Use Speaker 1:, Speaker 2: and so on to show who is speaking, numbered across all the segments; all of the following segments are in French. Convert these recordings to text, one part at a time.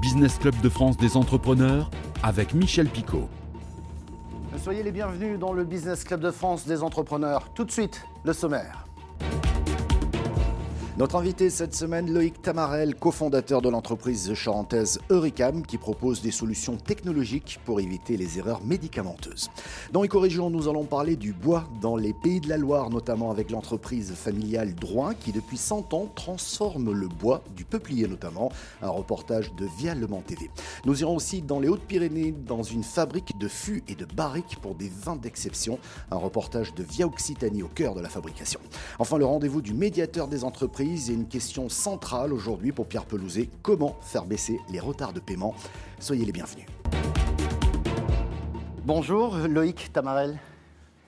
Speaker 1: Business Club de France des entrepreneurs avec Michel Picot.
Speaker 2: Soyez les bienvenus dans le Business Club de France des entrepreneurs. Tout de suite, le sommaire. Notre invité cette semaine, Loïc Tamarel, cofondateur de l'entreprise charentaise Euricam, qui propose des solutions technologiques pour éviter les erreurs médicamenteuses. Dans Ecorégion, nous allons parler du bois dans les pays de la Loire, notamment avec l'entreprise familiale Drouin, qui depuis 100 ans transforme le bois, du peuplier notamment, un reportage de Via Le Mans TV. Nous irons aussi dans les Hautes-Pyrénées, dans une fabrique de fûts et de barriques pour des vins d'exception, un reportage de Via Occitanie au cœur de la fabrication. Enfin, le rendez-vous du médiateur des entreprises et une question centrale aujourd'hui pour Pierre Pelouzet, comment faire baisser les retards de paiement? Soyez les bienvenus. Bonjour Loïc Tamarel.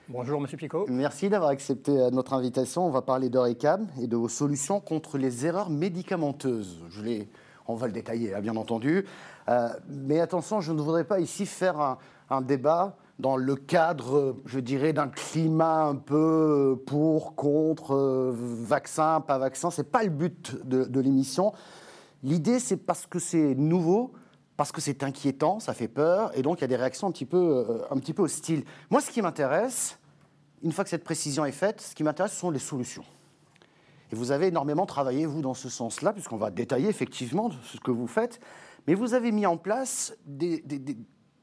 Speaker 3: Bonjour Monsieur Picot.
Speaker 2: Merci d'avoir accepté euh, notre invitation. On va parler d'Orecam et de vos solutions contre les erreurs médicamenteuses. Je on va le détailler, hein, bien entendu. Euh, mais attention, je ne voudrais pas ici faire un, un débat dans le cadre, je dirais, d'un climat un peu pour, contre, euh, vaccin, pas vaccin. Ce n'est pas le but de, l'émission. L'idée, c'est parce que c'est nouveau, parce que c'est inquiétant, ça fait peur, et donc il y a des réactions un petit peu, euh, un petit peu hostiles. Moi, ce qui m'intéresse, une fois que cette précision est faite, ce qui m'intéresse, ce sont les solutions. Et vous avez énormément travaillé, vous, dans ce sens-là, puisqu'on va détailler effectivement ce que vous faites, mais vous avez mis en place des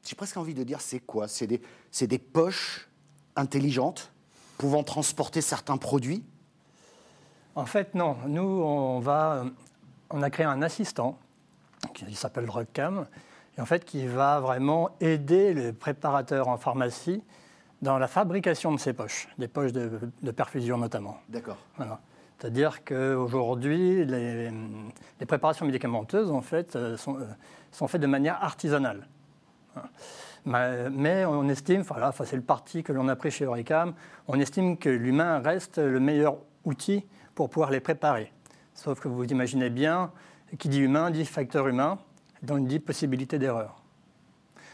Speaker 2: j'ai presque envie de dire, c'est quoi? C'est des, des poches intelligentes pouvant transporter certains produits?
Speaker 3: En fait, non. Nous, on, va, on a créé un assistant qui s'appelle Drugcam, et en fait, qui va vraiment aider les préparateurs en pharmacie dans la fabrication de ces poches, des poches de, perfusion notamment.
Speaker 2: D'accord.
Speaker 3: C'est-à-dire qu'aujourd'hui, les, les, préparations médicamenteuses en fait, euh, sont, euh, sont faites de manière artisanale. Mais on estime, voilà, c'est le parti que l'on a pris chez Euricam, on estime que l'humain reste le meilleur outil pour pouvoir les préparer. Sauf que vous imaginez bien, qui dit humain dit facteur humain, donc dit possibilité d'erreur.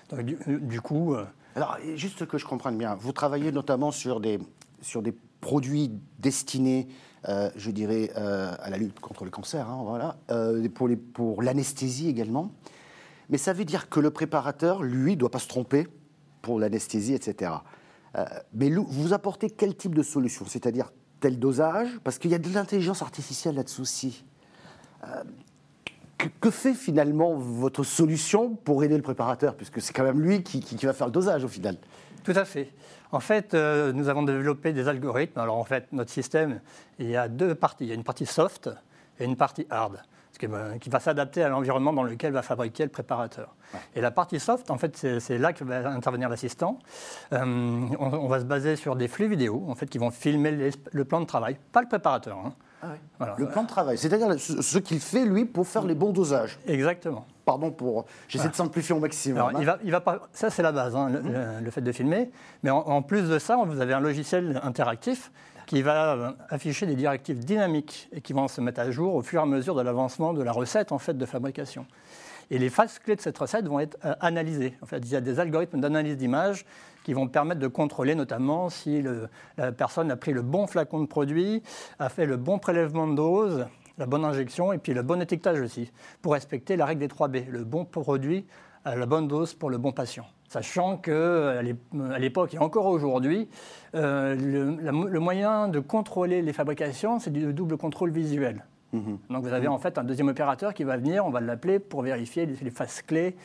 Speaker 3: Donc du, coup... Euh,
Speaker 2: Alors, juste que je comprenne bien, vous travaillez notamment sur des, sur des produits destinés, euh, je dirais, euh, à la lutte contre le cancer, hein, voilà, pour l'anesthésie également. Mais ça veut dire que le préparateur, lui, ne doit pas se tromper pour l'anesthésie, etc. Euh, mais vous apportez quel type de solution? C'est-à-dire tel dosage? Parce qu'il y a de l'intelligence artificielle là-dessous aussi. Euh, que, fait finalement votre solution pour aider le préparateur? Puisque c'est quand même lui qui, va faire le dosage au final.
Speaker 3: Tout à fait. En fait, euh, nous avons développé des algorithmes. Alors en fait, notre système, il y a deux parties. Il y a une partie soft et une partie hard qui va s'adapter à l'environnement dans lequel va fabriquer le préparateur. Et la partie soft, en fait, c'est là que va intervenir l'assistant. Euh, on, va se baser sur des flux vidéo, en fait, qui vont filmer le plan de travail, pas le préparateur. Hein.
Speaker 2: Ah le plan de travail, c'est-à-dire ce, qu'il fait, lui, pour faire les bons dosages.
Speaker 3: Exactement.
Speaker 2: Pardon pour... J'essaie de simplifier au maximum.
Speaker 3: Alors, hein. il va, il va pas, ça, c'est la base, hein, mhm. le, fait de filmer. Mais en, en, plus de ça, vous avez un logiciel interactif qui va afficher des directives dynamiques et qui vont se mettre à jour au fur et à mesure de l'avancement de la recette en fait, de fabrication. Et les phases clés de cette recette vont être euh, analysées. En fait, il y a des algorithmes d'analyse d'image qui vont permettre de contrôler notamment si la personne a pris le bon flacon de produit, a fait le bon prélèvement de dose, la bonne injection et puis le bon étiquetage aussi, pour respecter la règle des 3B, le bon produit la bonne dose pour le bon patient sachant qu'à l'époque et encore aujourd'hui, euh, le, moyen de contrôler les fabrications, c'est du double contrôle visuel. Mhm. Donc vous avez en fait un deuxième opérateur qui va venir, on va l'appeler pour vérifier les, phases clés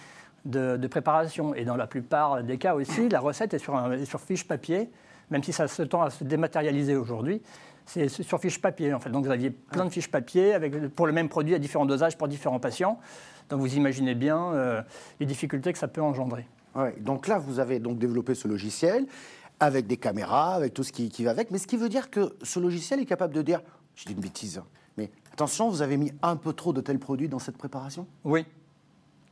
Speaker 3: de, préparation. Et dans la plupart des cas aussi, la recette est sur, un, sur fiche papier, même si ça se tend à se dématérialiser aujourd'hui. C'est sur fiche papier en fait. Donc vous aviez plein de fiches papier avec, pour le même produit à différents dosages pour différents patients. Donc vous imaginez bien euh, les difficultés que ça peut engendrer.
Speaker 2: Donc là, vous avez donc développé ce logiciel avec des caméras, avec tout ce qui, va avec. Mais ce qui veut dire que ce logiciel est capable de dire, je dis une bêtise, mais attention, vous avez mis un peu trop de tel produit dans cette préparation?
Speaker 3: Oui,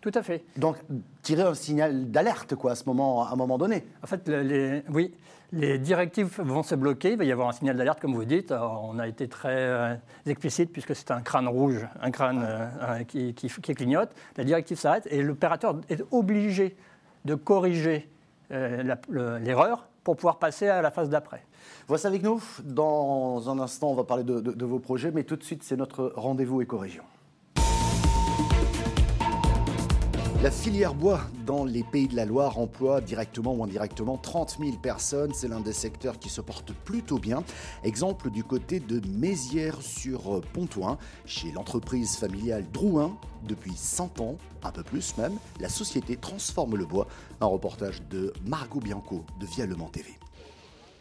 Speaker 3: tout à fait.
Speaker 2: Donc, tirer un signal d'alerte, quoi, à, ce moment, à un moment donné.
Speaker 3: En fait, les, oui, les directives vont se bloquer. Il va y avoir un signal d'alerte, comme vous dites. on a été très euh, explicite, puisque c'est un crâne rouge, un crâne euh, qui, qui, clignote. La directive s'arrête et l'opérateur est obligé de corriger euh, l'erreur pour pouvoir passer à la phase d'après.
Speaker 2: Voici avec nous. Dans un instant, on va parler de, vos projets, mais tout de suite, c'est notre rendez-vous éco-région. La filière bois dans les pays de la Loire emploie directement ou indirectement 30 000 personnes. C'est l'un des secteurs qui se porte plutôt bien. Exemple du côté de Mézières sur Pontoin, chez l'entreprise familiale Drouin. Depuis 100 ans, un peu plus même, la société transforme le bois. Un reportage de Margot Bianco de Via Le Mans TV.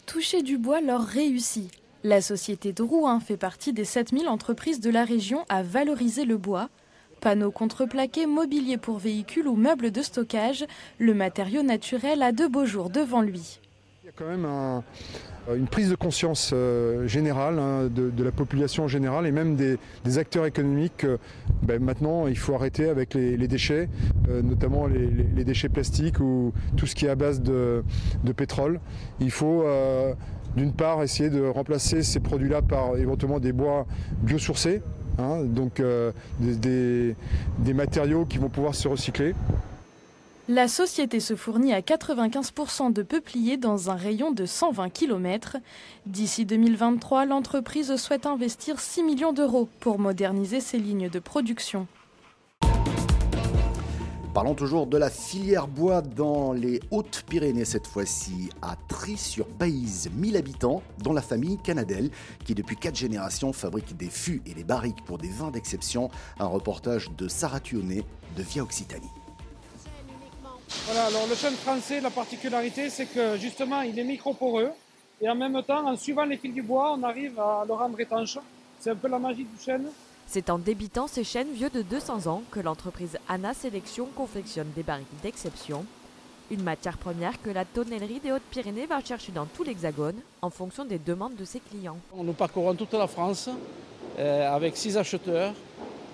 Speaker 4: Toucher du bois leur réussit. La société Drouin fait partie des 7000 entreprises de la région à valoriser le bois Panneaux contreplaqués, mobilier pour véhicules ou meubles de stockage, le matériau naturel a de beaux jours devant lui.
Speaker 5: Il y a quand même une prise de conscience euh, générale hein, de, la population en général et même des, acteurs économiques. Ben, maintenant, il faut arrêter avec les, déchets, euh, notamment les, déchets plastiques ou tout ce qui est à base de, pétrole. Il faut euh, d'une part essayer de remplacer ces produits-là par éventuellement des bois biosourcés Hein, donc euh, des, matériaux qui vont pouvoir se recycler.
Speaker 4: La société se fournit à 95% de peupliers dans un rayon de 120 km. D'ici 2023, l'entreprise souhaite investir 6 millions d'euros pour moderniser ses lignes de production.
Speaker 2: Parlons toujours de la filière bois dans les Hautes-Pyrénées cette fois-ci, à Tri-sur-Baïse, 1000 habitants, dont la famille Canadel, qui depuis 4 générations fabrique des fûts et des barriques pour des vins d'exception. Un reportage de Sarah de Via Occitanie.
Speaker 6: Voilà, alors le chêne français, la particularité, c'est que justement, il est micro-poreux. Et en même temps, en suivant les fils du bois, on arrive à le rendre étanche. C'est un peu la magie du chêne.
Speaker 7: C'est en débitant ces chênes vieux de 200 ans que l'entreprise Anna Sélection confectionne des barriques d'exception, une matière première que la tonnellerie des Hautes-Pyrénées va chercher dans tout l'Hexagone en fonction des demandes de ses clients.
Speaker 6: Nous parcourons toute la France euh, avec six acheteurs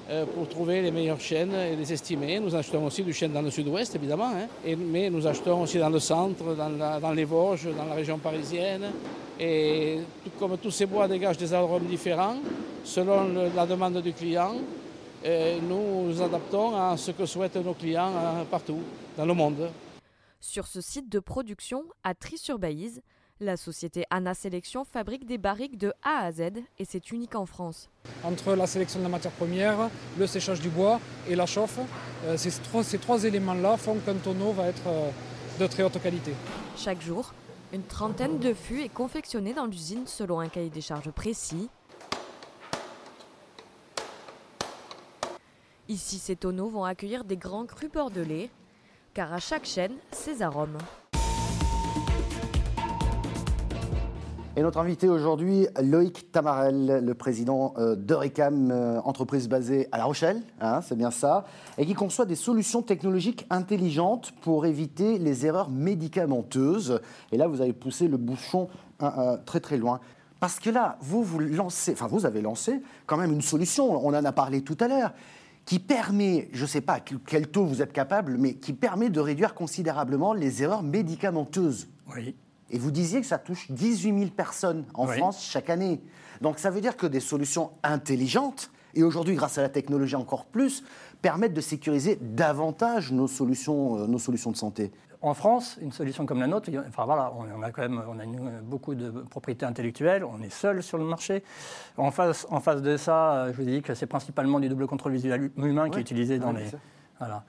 Speaker 6: euh, pour trouver les meilleurs chênes et les estimer. Nous achetons aussi du chêne dans le sud-ouest, évidemment, hein. mais nous achetons aussi dans le centre, dans, dans les Vosges, dans la région parisienne. Et comme tous ces bois dégagent des arômes différents, selon la demande du client, nous nous adaptons à ce que souhaitent nos clients euh, partout dans le monde.
Speaker 7: Sur ce site de production à Tri-sur-Baïse, la société Anna Sélection fabrique des barriques de A à Z et c'est unique en France.
Speaker 6: Entre la sélection de la matière première, le séchage du bois et la chauffe, euh, ces trois, ces trois éléments-là font qu'un tonneau va être euh, de très haute qualité.
Speaker 7: Chaque jour, une trentaine de fûts est confectionnée dans l'usine selon un cahier des charges précis Ici, ces tonneaux vont accueillir des grands crus bordelais, car à chaque chaîne, ses arômes.
Speaker 2: Et notre invité aujourd'hui, Loïc Tamarel, le président euh, d'Eurecam, euh, entreprise basée à La Rochelle, hein, c'est bien ça, et qui conçoit des solutions technologiques intelligentes pour éviter les erreurs médicamenteuses. Et là, vous avez poussé le bouchon très très loin. Parce que là, vous, vous lancez, enfin, vous avez lancé quand même une solution. On en a parlé tout à l'heure qui permet, je ne sais pas quel taux vous êtes capable, mais qui permet de réduire considérablement les erreurs médicamenteuses.
Speaker 3: Oui.
Speaker 2: Et vous disiez que ça touche 18 000 personnes en France chaque année. Donc ça veut dire que des solutions intelligentes, et aujourd'hui grâce à la technologie encore plus, permettent de sécuriser davantage nos solutions, euh, nos solutions de santé
Speaker 3: en France, une solution comme la nôtre, enfin voilà, on, a quand même on a beaucoup de propriétés intellectuelles, on est seul sur le marché. En face, en face de ça, je vous dis que c'est principalement du double contrôle visuel humain qui est utilisé dans les. Voilà.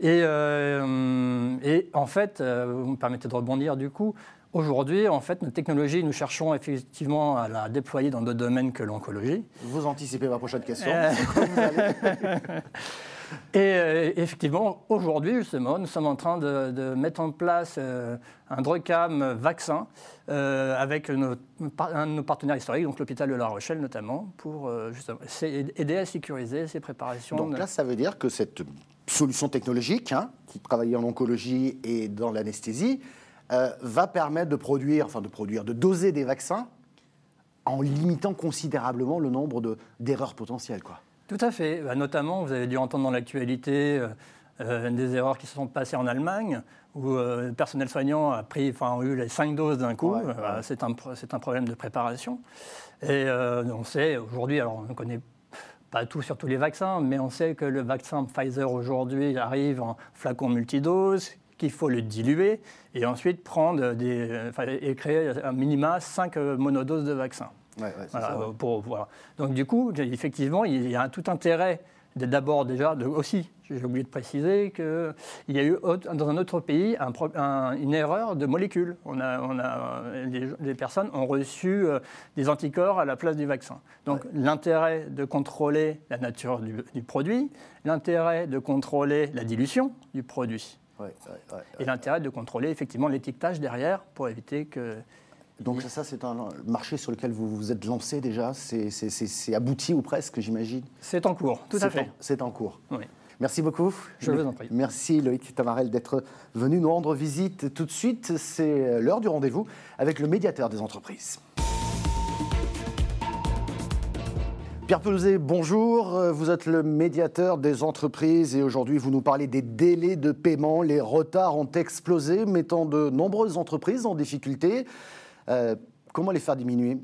Speaker 3: Et, euh, et, en fait, euh, vous me permettez de rebondir du coup. Aujourd'hui, en fait, notre technologie, nous cherchons effectivement à la déployer dans d'autres domaines que l'oncologie.
Speaker 2: Vous anticipez ma prochaine question.
Speaker 3: Et euh, effectivement, aujourd'hui, justement, nous sommes en train de, mettre en place euh, un DROCAM vaccin euh, avec un de nos partenaires historiques, donc l'hôpital de La Rochelle notamment, pour justement aider à sécuriser ces préparations.
Speaker 2: Donc là, ça veut dire que cette solution technologique, hein, qui travaille en oncologie et dans l'anesthésie, va permettre de produire, enfin de produire, de doser des vaccins en limitant considérablement le nombre d'erreurs potentielles, quoi.
Speaker 3: Tout à fait. Bah, notamment, vous avez dû entendre dans l'actualité euh, euh, des erreurs qui se sont passées en Allemagne, où euh, le personnel soignant a, pris, enfin, eu les cinq doses d'un coup. C'est un, un, problème de préparation. Et on sait aujourd'hui, alors on ne connaît pas tout sur tous les vaccins, mais on sait que le vaccin Pfizer aujourd'hui arrive en flacon multidose, qu'il faut le diluer et ensuite prendre des, et créer un minima 5 monodoses de vaccin. Pour, voilà. Donc du coup, effectivement, il y a un tout intérêt d'abord déjà de, aussi j'ai oublié de préciser qu'il y a eu dans un autre pays une erreur de molécule. On a, on a, les, personnes ont reçu euh, des anticorps à la place du vaccin. Donc l'intérêt de contrôler la nature du, produit, l'intérêt de contrôler la dilution du produit. et l'intérêt de contrôler effectivement l'étiquetage derrière pour éviter que
Speaker 2: donc ça, c'est un marché sur lequel vous vous êtes lancé déjà C'est abouti ou presque, j'imagine
Speaker 3: C'est en cours, tout à fait.
Speaker 2: C'est en cours.
Speaker 3: Oui.
Speaker 2: Merci beaucoup.
Speaker 3: Je vous en prie.
Speaker 2: Merci Loïc Tamarel d'être venu nous rendre visite tout de suite. C'est l'heure du rendez-vous avec le médiateur des entreprises. Pierre Pelouzet, bonjour. Vous êtes le médiateur des entreprises et aujourd'hui vous nous parlez des délais de paiement. Les retards ont explosé, mettant de nombreuses entreprises en difficulté. Euh, comment les faire diminuer?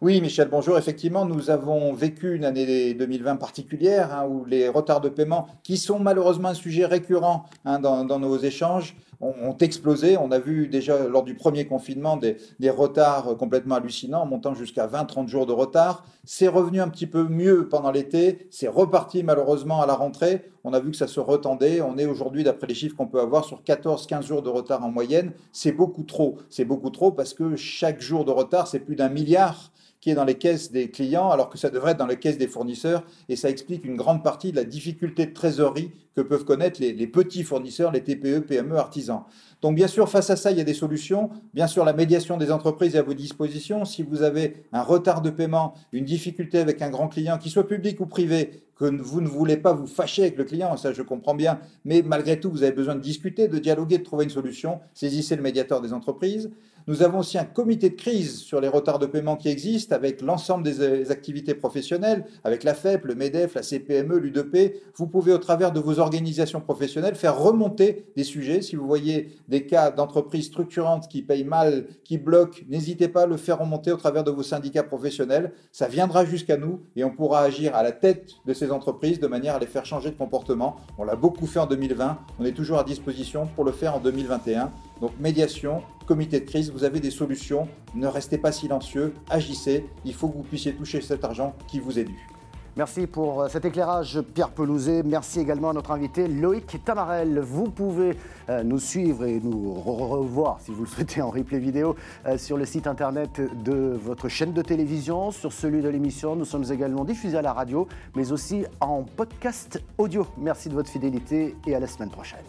Speaker 8: Oui, Michel, bonjour. Effectivement, nous avons vécu une année 2020 particulière hein, où les retards de paiement, qui sont malheureusement un sujet récurrent hein, dans, nos échanges, ont, explosé. On a vu déjà lors du premier confinement des, retards complètement hallucinants, montant jusqu'à 20-30 jours de retard. C'est revenu un petit peu mieux pendant l'été. C'est reparti malheureusement à la rentrée. On a vu que ça se retendait. On est aujourd'hui, d'après les chiffres qu'on peut avoir, sur 14-15 jours de retard en moyenne. C'est beaucoup trop. C'est beaucoup trop parce que chaque jour de retard, c'est plus d'un milliard qui est dans les caisses des clients, alors que ça devrait être dans les caisses des fournisseurs. Et ça explique une grande partie de la difficulté de trésorerie que peuvent connaître les, petits fournisseurs, les TPE, PME, artisans. Donc bien sûr, face à ça, il y a des solutions. Bien sûr, la médiation des entreprises est à vos dispositions. Si vous avez un retard de paiement, une difficulté avec un grand client, qu'il soit public ou privé, que vous ne voulez pas vous fâcher avec le client, ça je comprends bien, mais malgré tout, vous avez besoin de discuter, de dialoguer, de trouver une solution. Saisissez le médiateur des entreprises. Nous avons aussi un comité de crise sur les retards de paiement qui existent avec l'ensemble des activités professionnelles, avec la FEP, le MEDEF, la CPME, l'UDP. Vous pouvez, au travers de vos organisations professionnelles, faire remonter des sujets. Si vous voyez des cas d'entreprises structurantes qui payent mal, qui bloquent, n'hésitez pas à le faire remonter au travers de vos syndicats professionnels. Ça viendra jusqu'à nous et on pourra agir à la tête de ces entreprises de manière à les faire changer de comportement. On l'a beaucoup fait en 2020. On est toujours à disposition pour le faire en 2021. Donc médiation, comité de crise, vous avez des solutions. Ne restez pas silencieux, agissez. Il faut que vous puissiez toucher cet argent qui vous est dû.
Speaker 2: Merci pour euh, cet éclairage, Pierre Pelouzet. Merci également à notre invité, Loïc Tamarel. Vous pouvez euh, nous suivre et nous revoir, si vous le souhaitez, en replay vidéo euh, sur le site internet de votre chaîne de télévision, sur celui de l'émission. Nous sommes également diffusés à la radio, mais aussi en podcast audio. Merci de votre fidélité et à la semaine prochaine.